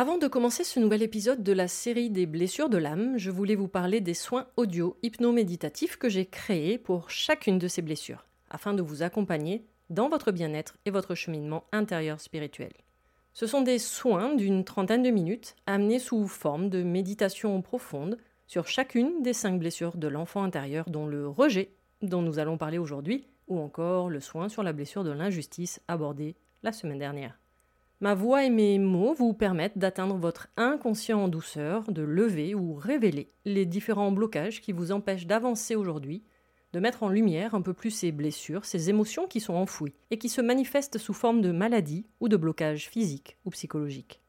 Avant de commencer ce nouvel épisode de la série des blessures de l'âme, je voulais vous parler des soins audio hypno-méditatifs que j'ai créés pour chacune de ces blessures, afin de vous accompagner dans votre bien-être et votre cheminement intérieur spirituel. Ce sont des soins d'une trentaine de minutes amenés sous forme de méditation profonde sur chacune des cinq blessures de l'enfant intérieur, dont le rejet, dont nous allons parler aujourd'hui, ou encore le soin sur la blessure de l'injustice abordée la semaine dernière. Ma voix et mes mots vous permettent d'atteindre votre inconscient en douceur, de lever ou révéler les différents blocages qui vous empêchent d'avancer aujourd'hui, de mettre en lumière un peu plus ces blessures, ces émotions qui sont enfouies et qui se manifestent sous forme de maladie ou de blocages physiques ou psychologiques.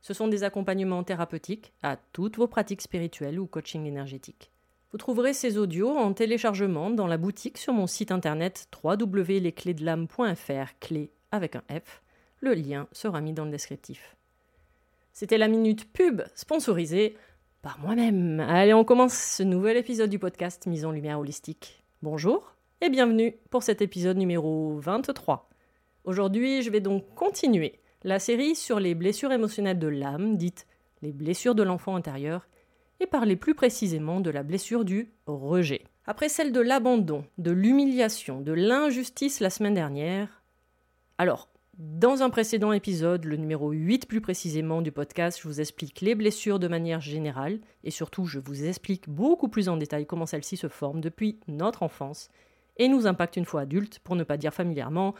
Ce sont des accompagnements thérapeutiques à toutes vos pratiques spirituelles ou coaching énergétique. Vous trouverez ces audios en téléchargement dans la boutique sur mon site internet www.lesclésdelame.fr, clé avec un F, le lien sera mis dans le descriptif. C'était la minute pub sponsorisée par moi-même. Allez, on commence ce nouvel épisode du podcast Mise en lumière holistique. Bonjour et bienvenue pour cet épisode numéro 23. Aujourd'hui, je vais donc continuer la série sur les blessures émotionnelles de l'âme, dites les blessures de l'enfant intérieur, et parler plus précisément de la blessure du rejet. Après celle de l'abandon, de l'humiliation, de l'injustice la semaine dernière, alors dans un précédent épisode, le numéro 8 plus précisément du podcast, je vous explique les blessures de manière générale et surtout je vous explique beaucoup plus en détail comment celles-ci se forment depuis notre enfance et nous impactent une fois adultes, pour ne pas dire familièrement,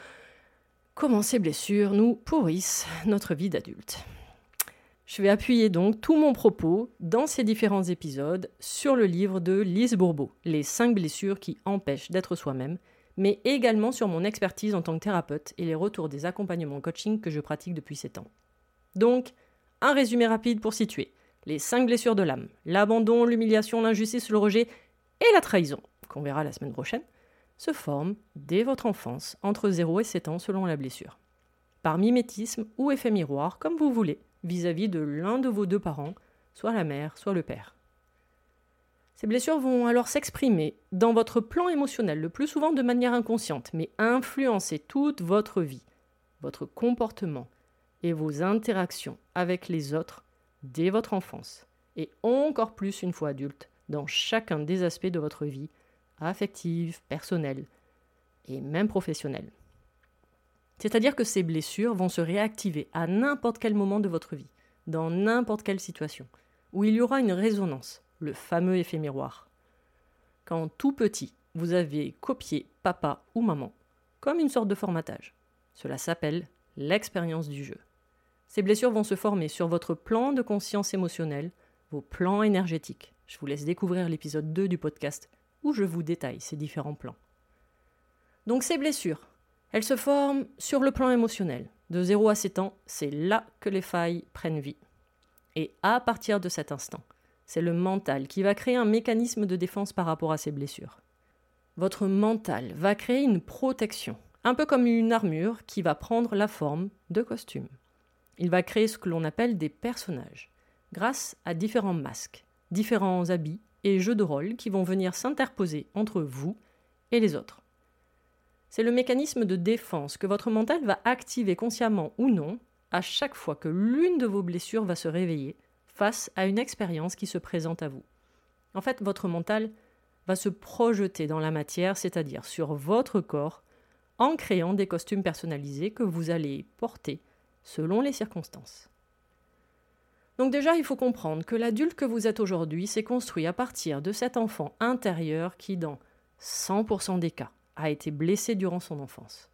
comment ces blessures nous pourrissent notre vie d'adulte. Je vais appuyer donc tout mon propos dans ces différents épisodes sur le livre de Lise Bourbeau, Les 5 blessures qui empêchent d'être soi-même, mais également sur mon expertise en tant que thérapeute et les retours des accompagnements coaching que je pratique depuis 7 ans. Donc, un résumé rapide pour situer. Les 5 blessures de l'âme, l'abandon, l'humiliation, l'injustice, le rejet et la trahison, qu'on verra la semaine prochaine, se forment dès votre enfance, entre 0 et 7 ans selon la blessure. Par mimétisme ou effet miroir, comme vous voulez, vis-à-vis -vis de l'un de vos deux parents, soit la mère, soit le père. Ces blessures vont alors s'exprimer dans votre plan émotionnel, le plus souvent de manière inconsciente, mais influencer toute votre vie, votre comportement et vos interactions avec les autres dès votre enfance, et encore plus une fois adulte, dans chacun des aspects de votre vie, affective, personnelle et même professionnelle. C'est-à-dire que ces blessures vont se réactiver à n'importe quel moment de votre vie, dans n'importe quelle situation, où il y aura une résonance le fameux effet miroir. Quand tout petit, vous avez copié papa ou maman, comme une sorte de formatage. Cela s'appelle l'expérience du jeu. Ces blessures vont se former sur votre plan de conscience émotionnelle, vos plans énergétiques. Je vous laisse découvrir l'épisode 2 du podcast où je vous détaille ces différents plans. Donc ces blessures, elles se forment sur le plan émotionnel. De 0 à 7 ans, c'est là que les failles prennent vie. Et à partir de cet instant, c'est le mental qui va créer un mécanisme de défense par rapport à ces blessures. Votre mental va créer une protection, un peu comme une armure qui va prendre la forme de costume. Il va créer ce que l'on appelle des personnages, grâce à différents masques, différents habits et jeux de rôle qui vont venir s'interposer entre vous et les autres. C'est le mécanisme de défense que votre mental va activer consciemment ou non à chaque fois que l'une de vos blessures va se réveiller face à une expérience qui se présente à vous. En fait, votre mental va se projeter dans la matière, c'est-à-dire sur votre corps, en créant des costumes personnalisés que vous allez porter selon les circonstances. Donc déjà, il faut comprendre que l'adulte que vous êtes aujourd'hui s'est construit à partir de cet enfant intérieur qui, dans 100% des cas, a été blessé durant son enfance.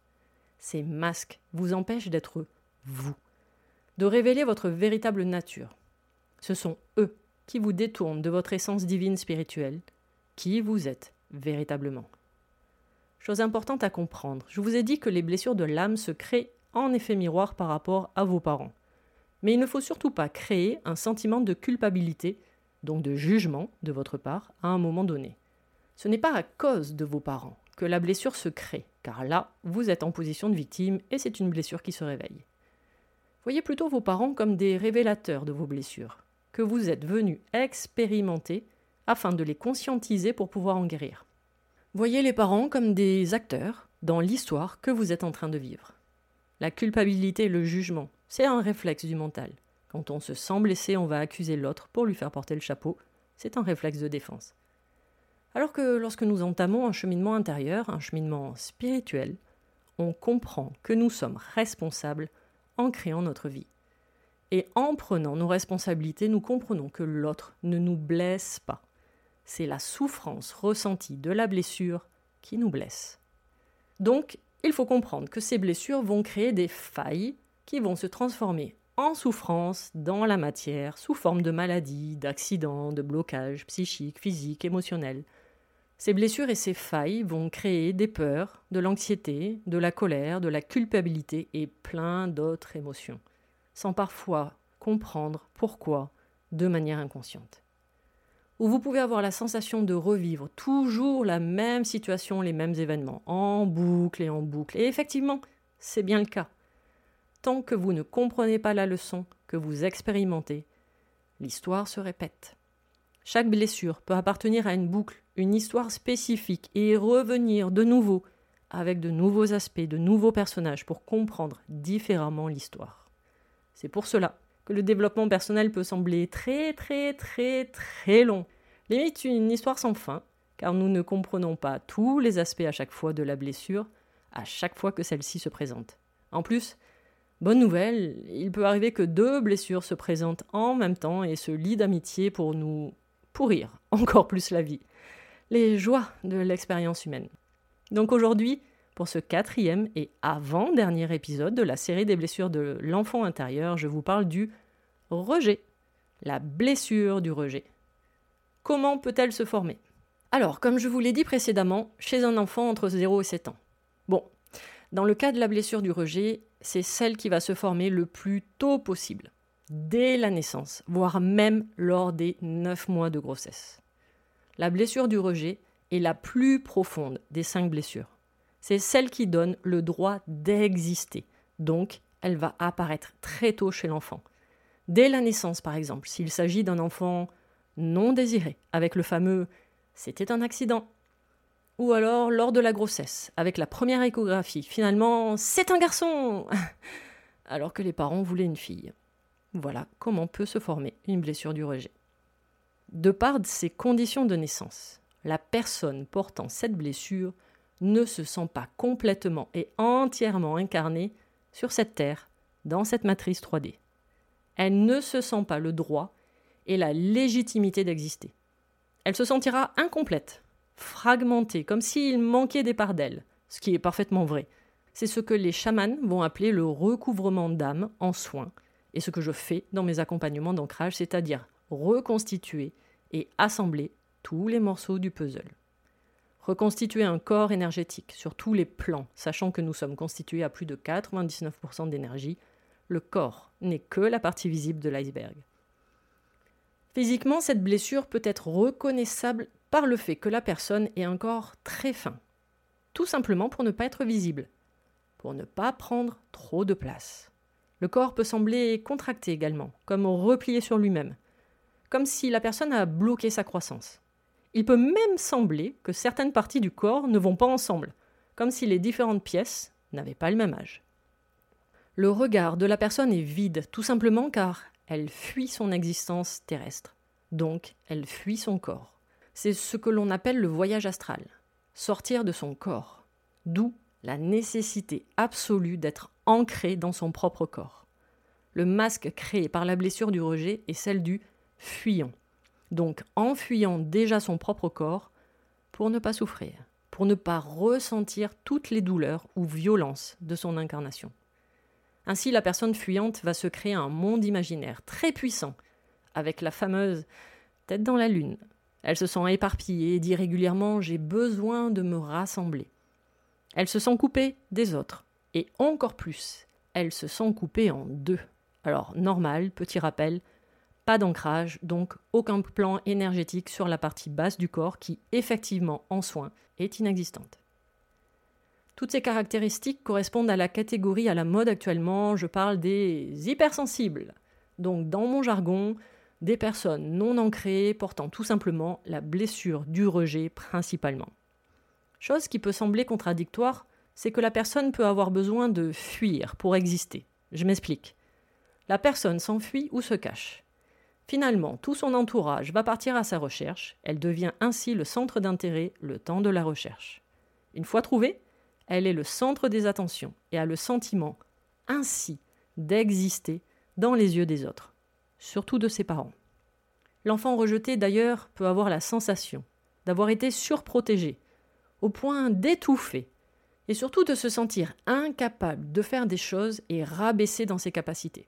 Ces masques vous empêchent d'être vous, de révéler votre véritable nature. Ce sont eux qui vous détournent de votre essence divine spirituelle, qui vous êtes véritablement. Chose importante à comprendre, je vous ai dit que les blessures de l'âme se créent en effet miroir par rapport à vos parents. Mais il ne faut surtout pas créer un sentiment de culpabilité, donc de jugement de votre part, à un moment donné. Ce n'est pas à cause de vos parents que la blessure se crée, car là, vous êtes en position de victime et c'est une blessure qui se réveille. Voyez plutôt vos parents comme des révélateurs de vos blessures, que vous êtes venus expérimenter afin de les conscientiser pour pouvoir en guérir. Voyez les parents comme des acteurs dans l'histoire que vous êtes en train de vivre. La culpabilité et le jugement c'est un réflexe du mental. Quand on se sent blessé, on va accuser l'autre pour lui faire porter le chapeau. C'est un réflexe de défense. Alors que lorsque nous entamons un cheminement intérieur, un cheminement spirituel, on comprend que nous sommes responsables en créant notre vie. Et en prenant nos responsabilités, nous comprenons que l'autre ne nous blesse pas. C'est la souffrance ressentie de la blessure qui nous blesse. Donc, il faut comprendre que ces blessures vont créer des failles qui vont se transformer en souffrance dans la matière sous forme de maladies, d'accidents, de blocages psychiques, physiques, émotionnels. Ces blessures et ces failles vont créer des peurs, de l'anxiété, de la colère, de la culpabilité et plein d'autres émotions, sans parfois comprendre pourquoi de manière inconsciente. Ou vous pouvez avoir la sensation de revivre toujours la même situation, les mêmes événements, en boucle et en boucle. Et effectivement, c'est bien le cas tant que vous ne comprenez pas la leçon que vous expérimentez, l'histoire se répète. Chaque blessure peut appartenir à une boucle, une histoire spécifique et revenir de nouveau avec de nouveaux aspects, de nouveaux personnages pour comprendre différemment l'histoire. C'est pour cela que le développement personnel peut sembler très très très très long, limite une histoire sans fin, car nous ne comprenons pas tous les aspects à chaque fois de la blessure, à chaque fois que celle-ci se présente. En plus, Bonne nouvelle, il peut arriver que deux blessures se présentent en même temps et se lient d'amitié pour nous pourrir encore plus la vie. Les joies de l'expérience humaine. Donc aujourd'hui, pour ce quatrième et avant-dernier épisode de la série des blessures de l'enfant intérieur, je vous parle du rejet. La blessure du rejet. Comment peut-elle se former? Alors, comme je vous l'ai dit précédemment, chez un enfant entre 0 et 7 ans. Bon, dans le cas de la blessure du rejet, c'est celle qui va se former le plus tôt possible, dès la naissance, voire même lors des 9 mois de grossesse. La blessure du rejet est la plus profonde des cinq blessures. C'est celle qui donne le droit d'exister, donc elle va apparaître très tôt chez l'enfant. Dès la naissance, par exemple, s'il s'agit d'un enfant non désiré, avec le fameux c'était un accident, ou alors lors de la grossesse, avec la première échographie. Finalement, c'est un garçon Alors que les parents voulaient une fille. Voilà comment peut se former une blessure du rejet. De par ces conditions de naissance, la personne portant cette blessure ne se sent pas complètement et entièrement incarnée sur cette terre, dans cette matrice 3D. Elle ne se sent pas le droit et la légitimité d'exister. Elle se sentira incomplète fragmenté, comme s'il manquait des parts d'elle, ce qui est parfaitement vrai. C'est ce que les chamans vont appeler le recouvrement d'âme en soins, et ce que je fais dans mes accompagnements d'ancrage, c'est-à-dire reconstituer et assembler tous les morceaux du puzzle. Reconstituer un corps énergétique sur tous les plans, sachant que nous sommes constitués à plus de 99% d'énergie, le corps n'est que la partie visible de l'iceberg. Physiquement, cette blessure peut être reconnaissable par le fait que la personne ait un corps très fin, tout simplement pour ne pas être visible, pour ne pas prendre trop de place. Le corps peut sembler contracté également, comme replié sur lui-même, comme si la personne a bloqué sa croissance. Il peut même sembler que certaines parties du corps ne vont pas ensemble, comme si les différentes pièces n'avaient pas le même âge. Le regard de la personne est vide, tout simplement car elle fuit son existence terrestre. Donc, elle fuit son corps. C'est ce que l'on appelle le voyage astral, sortir de son corps. D'où la nécessité absolue d'être ancré dans son propre corps. Le masque créé par la blessure du rejet est celle du fuyant. Donc en fuyant déjà son propre corps pour ne pas souffrir, pour ne pas ressentir toutes les douleurs ou violences de son incarnation. Ainsi, la personne fuyante va se créer un monde imaginaire très puissant, avec la fameuse tête dans la lune. Elle se sent éparpillée et dit régulièrement J'ai besoin de me rassembler. Elle se sent coupée des autres, et encore plus, elle se sent coupée en deux. Alors, normal, petit rappel, pas d'ancrage, donc aucun plan énergétique sur la partie basse du corps qui, effectivement, en soins, est inexistante. Toutes ces caractéristiques correspondent à la catégorie à la mode actuellement, je parle des hypersensibles. Donc dans mon jargon, des personnes non ancrées portant tout simplement la blessure du rejet principalement. Chose qui peut sembler contradictoire, c'est que la personne peut avoir besoin de fuir pour exister. Je m'explique. La personne s'enfuit ou se cache. Finalement, tout son entourage va partir à sa recherche, elle devient ainsi le centre d'intérêt le temps de la recherche. Une fois trouvée, elle est le centre des attentions et a le sentiment, ainsi, d'exister dans les yeux des autres, surtout de ses parents. L'enfant rejeté, d'ailleurs, peut avoir la sensation d'avoir été surprotégé, au point d'étouffer, et surtout de se sentir incapable de faire des choses et rabaisser dans ses capacités.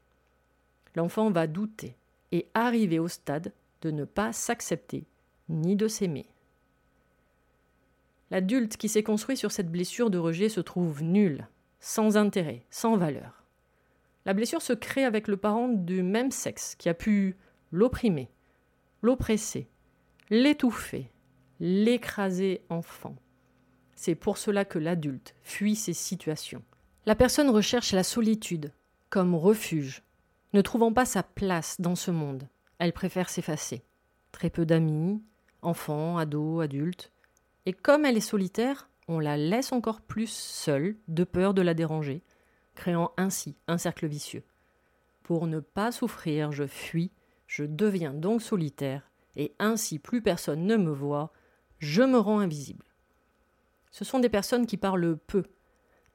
L'enfant va douter et arriver au stade de ne pas s'accepter ni de s'aimer. L'adulte qui s'est construit sur cette blessure de rejet se trouve nul, sans intérêt, sans valeur. La blessure se crée avec le parent du même sexe qui a pu l'opprimer, l'oppresser, l'étouffer, l'écraser enfant. C'est pour cela que l'adulte fuit ces situations. La personne recherche la solitude comme refuge. Ne trouvant pas sa place dans ce monde, elle préfère s'effacer. Très peu d'amis, enfants, ados, adultes, et comme elle est solitaire, on la laisse encore plus seule, de peur de la déranger, créant ainsi un cercle vicieux. Pour ne pas souffrir, je fuis, je deviens donc solitaire, et ainsi plus personne ne me voit, je me rends invisible. Ce sont des personnes qui parlent peu,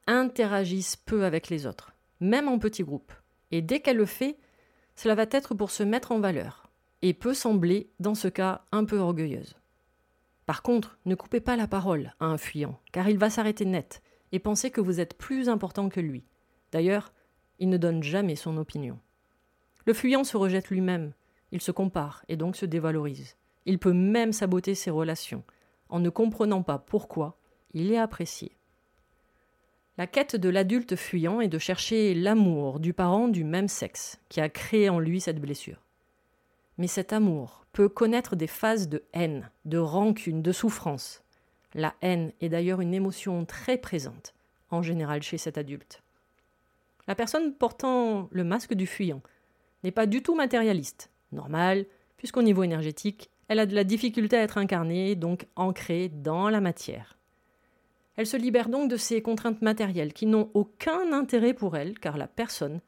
interagissent peu avec les autres, même en petits groupes, et dès qu'elle le fait, cela va être pour se mettre en valeur, et peut sembler, dans ce cas, un peu orgueilleuse. Par contre, ne coupez pas la parole à un fuyant, car il va s'arrêter net et penser que vous êtes plus important que lui. D'ailleurs, il ne donne jamais son opinion. Le fuyant se rejette lui-même, il se compare et donc se dévalorise. Il peut même saboter ses relations, en ne comprenant pas pourquoi il est apprécié. La quête de l'adulte fuyant est de chercher l'amour du parent du même sexe qui a créé en lui cette blessure. Mais cet amour peut connaître des phases de haine, de rancune, de souffrance. La haine est d'ailleurs une émotion très présente, en général chez cet adulte. La personne portant le masque du fuyant n'est pas du tout matérialiste, normal, puisqu'au niveau énergétique, elle a de la difficulté à être incarnée, donc ancrée dans la matière. Elle se libère donc de ces contraintes matérielles qui n'ont aucun intérêt pour elle, car la personne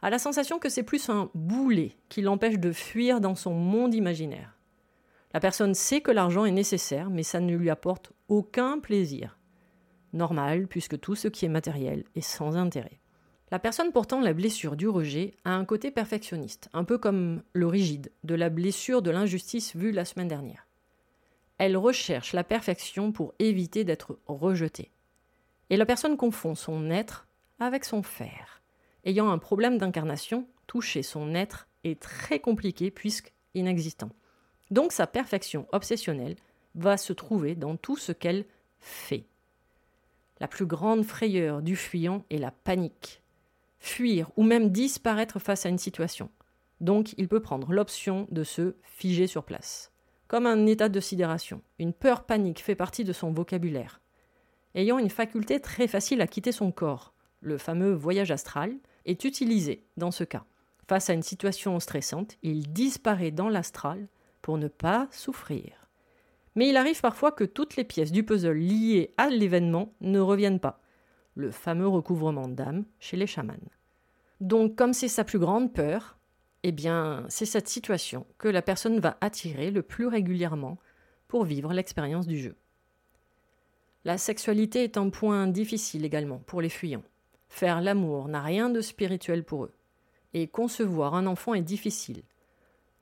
a la sensation que c'est plus un boulet qui l'empêche de fuir dans son monde imaginaire. La personne sait que l'argent est nécessaire, mais ça ne lui apporte aucun plaisir. Normal, puisque tout ce qui est matériel est sans intérêt. La personne portant la blessure du rejet a un côté perfectionniste, un peu comme le rigide de la blessure de l'injustice vue la semaine dernière. Elle recherche la perfection pour éviter d'être rejetée. Et la personne confond son être avec son faire ayant un problème d'incarnation, toucher son être est très compliqué puisque inexistant. Donc sa perfection obsessionnelle va se trouver dans tout ce qu'elle fait. La plus grande frayeur du fuyant est la panique. Fuir ou même disparaître face à une situation. Donc il peut prendre l'option de se figer sur place. Comme un état de sidération. Une peur panique fait partie de son vocabulaire. Ayant une faculté très facile à quitter son corps, le fameux voyage astral, est utilisé dans ce cas. Face à une situation stressante, il disparaît dans l'astral pour ne pas souffrir. Mais il arrive parfois que toutes les pièces du puzzle liées à l'événement ne reviennent pas. Le fameux recouvrement d'âme chez les chamans. Donc, comme c'est sa plus grande peur, eh bien, c'est cette situation que la personne va attirer le plus régulièrement pour vivre l'expérience du jeu. La sexualité est un point difficile également pour les fuyants. Faire l'amour n'a rien de spirituel pour eux. Et concevoir un enfant est difficile.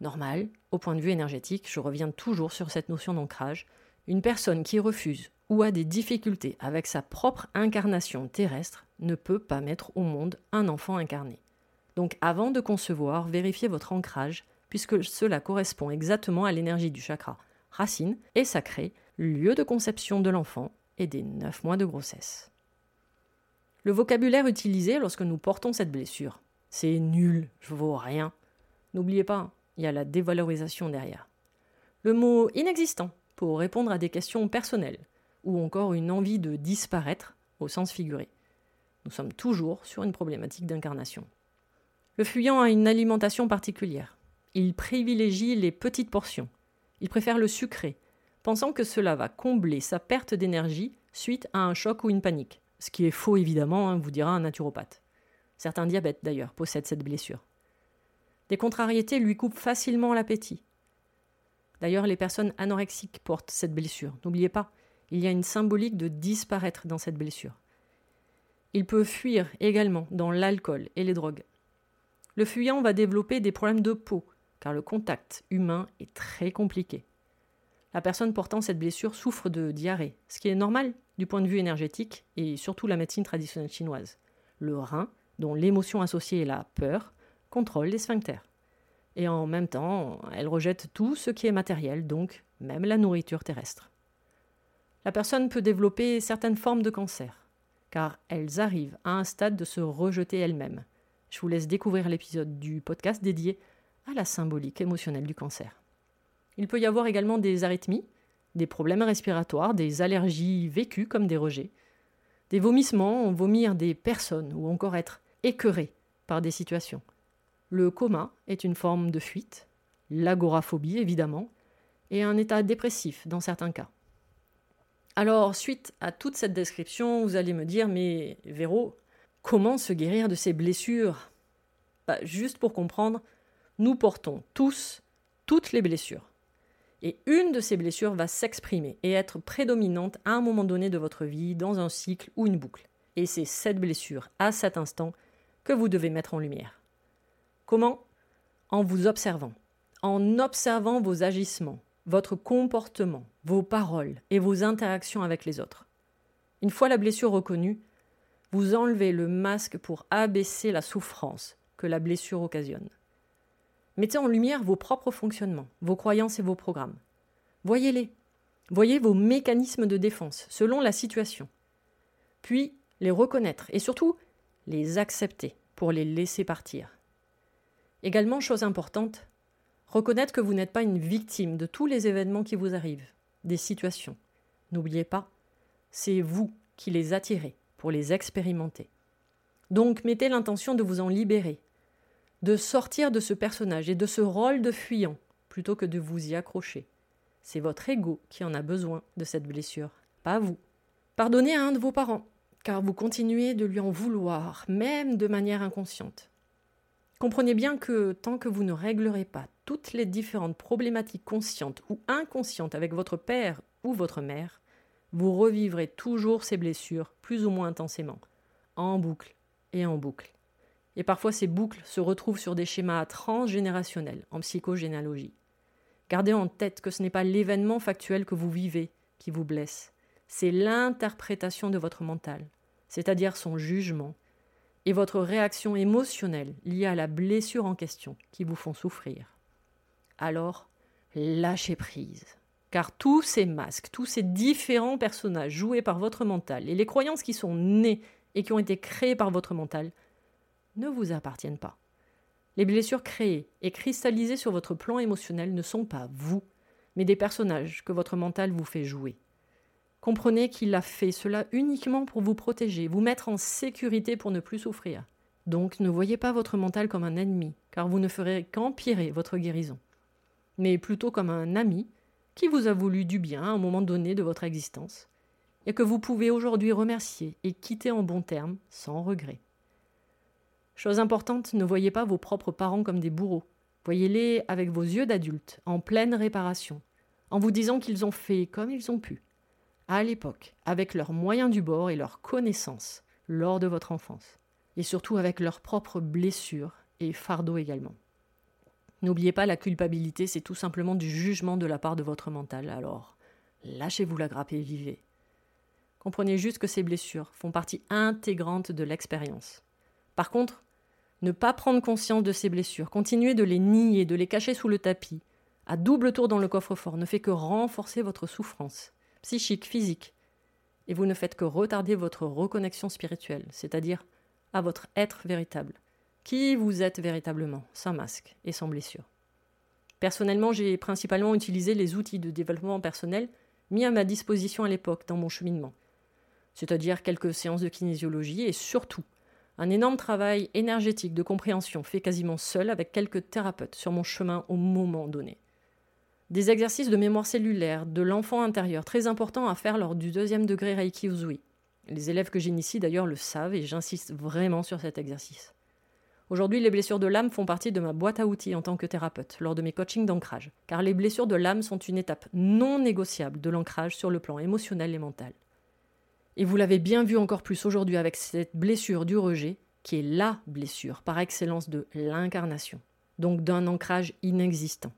Normal, au point de vue énergétique, je reviens toujours sur cette notion d'ancrage, une personne qui refuse ou a des difficultés avec sa propre incarnation terrestre ne peut pas mettre au monde un enfant incarné. Donc avant de concevoir, vérifiez votre ancrage, puisque cela correspond exactement à l'énergie du chakra racine et sacré, lieu de conception de l'enfant et des 9 mois de grossesse. Le vocabulaire utilisé lorsque nous portons cette blessure, c'est nul, je vaux rien. N'oubliez pas, il y a la dévalorisation derrière. Le mot inexistant pour répondre à des questions personnelles, ou encore une envie de disparaître au sens figuré. Nous sommes toujours sur une problématique d'incarnation. Le fuyant a une alimentation particulière. Il privilégie les petites portions. Il préfère le sucré, pensant que cela va combler sa perte d'énergie suite à un choc ou une panique. Ce qui est faux évidemment, hein, vous dira un naturopathe. Certains diabètes d'ailleurs possèdent cette blessure. Des contrariétés lui coupent facilement l'appétit. D'ailleurs, les personnes anorexiques portent cette blessure. N'oubliez pas, il y a une symbolique de disparaître dans cette blessure. Il peut fuir également dans l'alcool et les drogues. Le fuyant va développer des problèmes de peau, car le contact humain est très compliqué. La personne portant cette blessure souffre de diarrhée, ce qui est normal du point de vue énergétique et surtout la médecine traditionnelle chinoise. Le rein, dont l'émotion associée est la peur, contrôle les sphincters. Et en même temps, elle rejette tout ce qui est matériel, donc même la nourriture terrestre. La personne peut développer certaines formes de cancer, car elles arrivent à un stade de se rejeter elles-mêmes. Je vous laisse découvrir l'épisode du podcast dédié à la symbolique émotionnelle du cancer. Il peut y avoir également des arythmies, des problèmes respiratoires, des allergies vécues comme des rejets, des vomissements, vomir des personnes ou encore être écœuré par des situations. Le coma est une forme de fuite, l'agoraphobie évidemment, et un état dépressif dans certains cas. Alors, suite à toute cette description, vous allez me dire, mais Véro, comment se guérir de ces blessures? Bah, Juste pour comprendre, nous portons tous toutes les blessures. Et une de ces blessures va s'exprimer et être prédominante à un moment donné de votre vie, dans un cycle ou une boucle. Et c'est cette blessure, à cet instant, que vous devez mettre en lumière. Comment? En vous observant, en observant vos agissements, votre comportement, vos paroles et vos interactions avec les autres. Une fois la blessure reconnue, vous enlevez le masque pour abaisser la souffrance que la blessure occasionne. Mettez en lumière vos propres fonctionnements, vos croyances et vos programmes. Voyez-les. Voyez vos mécanismes de défense selon la situation. Puis les reconnaître et surtout les accepter pour les laisser partir. Également, chose importante, reconnaître que vous n'êtes pas une victime de tous les événements qui vous arrivent, des situations. N'oubliez pas, c'est vous qui les attirez pour les expérimenter. Donc mettez l'intention de vous en libérer, de sortir de ce personnage et de ce rôle de fuyant plutôt que de vous y accrocher. C'est votre ego qui en a besoin de cette blessure, pas vous. Pardonnez à un de vos parents, car vous continuez de lui en vouloir, même de manière inconsciente. Comprenez bien que tant que vous ne réglerez pas toutes les différentes problématiques conscientes ou inconscientes avec votre père ou votre mère, vous revivrez toujours ces blessures plus ou moins intensément, en boucle et en boucle. Et parfois ces boucles se retrouvent sur des schémas transgénérationnels en psychogénéalogie. Gardez en tête que ce n'est pas l'événement factuel que vous vivez qui vous blesse, c'est l'interprétation de votre mental, c'est-à-dire son jugement, et votre réaction émotionnelle liée à la blessure en question qui vous font souffrir. Alors, lâchez prise. Car tous ces masques, tous ces différents personnages joués par votre mental et les croyances qui sont nées et qui ont été créées par votre mental ne vous appartiennent pas. Les blessures créées et cristallisées sur votre plan émotionnel ne sont pas vous, mais des personnages que votre mental vous fait jouer. Comprenez qu'il a fait cela uniquement pour vous protéger, vous mettre en sécurité pour ne plus souffrir. Donc ne voyez pas votre mental comme un ennemi, car vous ne ferez qu'empirer votre guérison, mais plutôt comme un ami qui vous a voulu du bien à un moment donné de votre existence, et que vous pouvez aujourd'hui remercier et quitter en bons termes sans regret. Chose importante, ne voyez pas vos propres parents comme des bourreaux. Voyez-les avec vos yeux d'adulte, en pleine réparation, en vous disant qu'ils ont fait comme ils ont pu à l'époque, avec leurs moyens du bord et leurs connaissances lors de votre enfance, et surtout avec leurs propres blessures et fardeaux également. N'oubliez pas, la culpabilité, c'est tout simplement du jugement de la part de votre mental, alors lâchez-vous la grappe et vivez. Comprenez juste que ces blessures font partie intégrante de l'expérience. Par contre, ne pas prendre conscience de ces blessures, continuer de les nier, de les cacher sous le tapis, à double tour dans le coffre-fort, ne fait que renforcer votre souffrance psychique, physique. Et vous ne faites que retarder votre reconnexion spirituelle, c'est-à-dire à votre être véritable. Qui vous êtes véritablement, sans masque et sans blessure. Personnellement, j'ai principalement utilisé les outils de développement personnel mis à ma disposition à l'époque dans mon cheminement, c'est-à-dire quelques séances de kinésiologie et surtout un énorme travail énergétique de compréhension fait quasiment seul avec quelques thérapeutes sur mon chemin au moment donné. Des exercices de mémoire cellulaire, de l'enfant intérieur, très importants à faire lors du deuxième degré Reiki Uzui. Les élèves que j'initie d'ailleurs le savent et j'insiste vraiment sur cet exercice. Aujourd'hui, les blessures de l'âme font partie de ma boîte à outils en tant que thérapeute lors de mes coachings d'ancrage, car les blessures de l'âme sont une étape non négociable de l'ancrage sur le plan émotionnel et mental. Et vous l'avez bien vu encore plus aujourd'hui avec cette blessure du rejet, qui est la blessure par excellence de l'incarnation, donc d'un ancrage inexistant.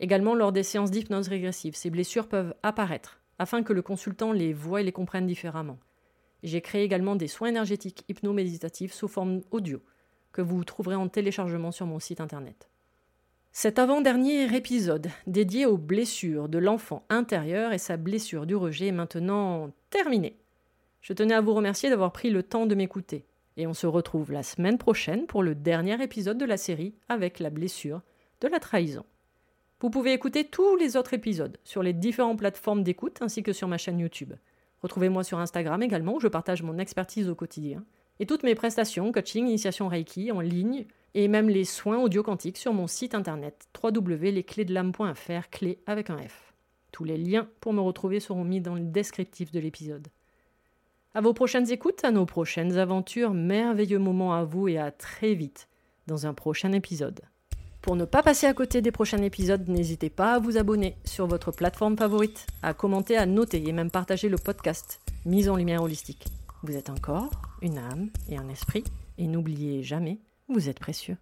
Également, lors des séances d'hypnose régressive, ces blessures peuvent apparaître afin que le consultant les voie et les comprenne différemment. J'ai créé également des soins énergétiques hypnoméditatifs sous forme audio que vous trouverez en téléchargement sur mon site internet. Cet avant-dernier épisode dédié aux blessures de l'enfant intérieur et sa blessure du rejet est maintenant terminé. Je tenais à vous remercier d'avoir pris le temps de m'écouter. Et on se retrouve la semaine prochaine pour le dernier épisode de la série avec la blessure de la trahison. Vous pouvez écouter tous les autres épisodes sur les différentes plateformes d'écoute ainsi que sur ma chaîne YouTube. Retrouvez-moi sur Instagram également où je partage mon expertise au quotidien et toutes mes prestations, coaching, initiation Reiki en ligne et même les soins audio quantiques sur mon site internet www.lesclésdelame.fr, clé avec un F. Tous les liens pour me retrouver seront mis dans le descriptif de l'épisode. À vos prochaines écoutes, à nos prochaines aventures, merveilleux moments à vous et à très vite dans un prochain épisode. Pour ne pas passer à côté des prochains épisodes, n'hésitez pas à vous abonner sur votre plateforme favorite, à commenter, à noter et même partager le podcast Mise en lumière holistique. Vous êtes un corps, une âme et un esprit, et n'oubliez jamais, vous êtes précieux.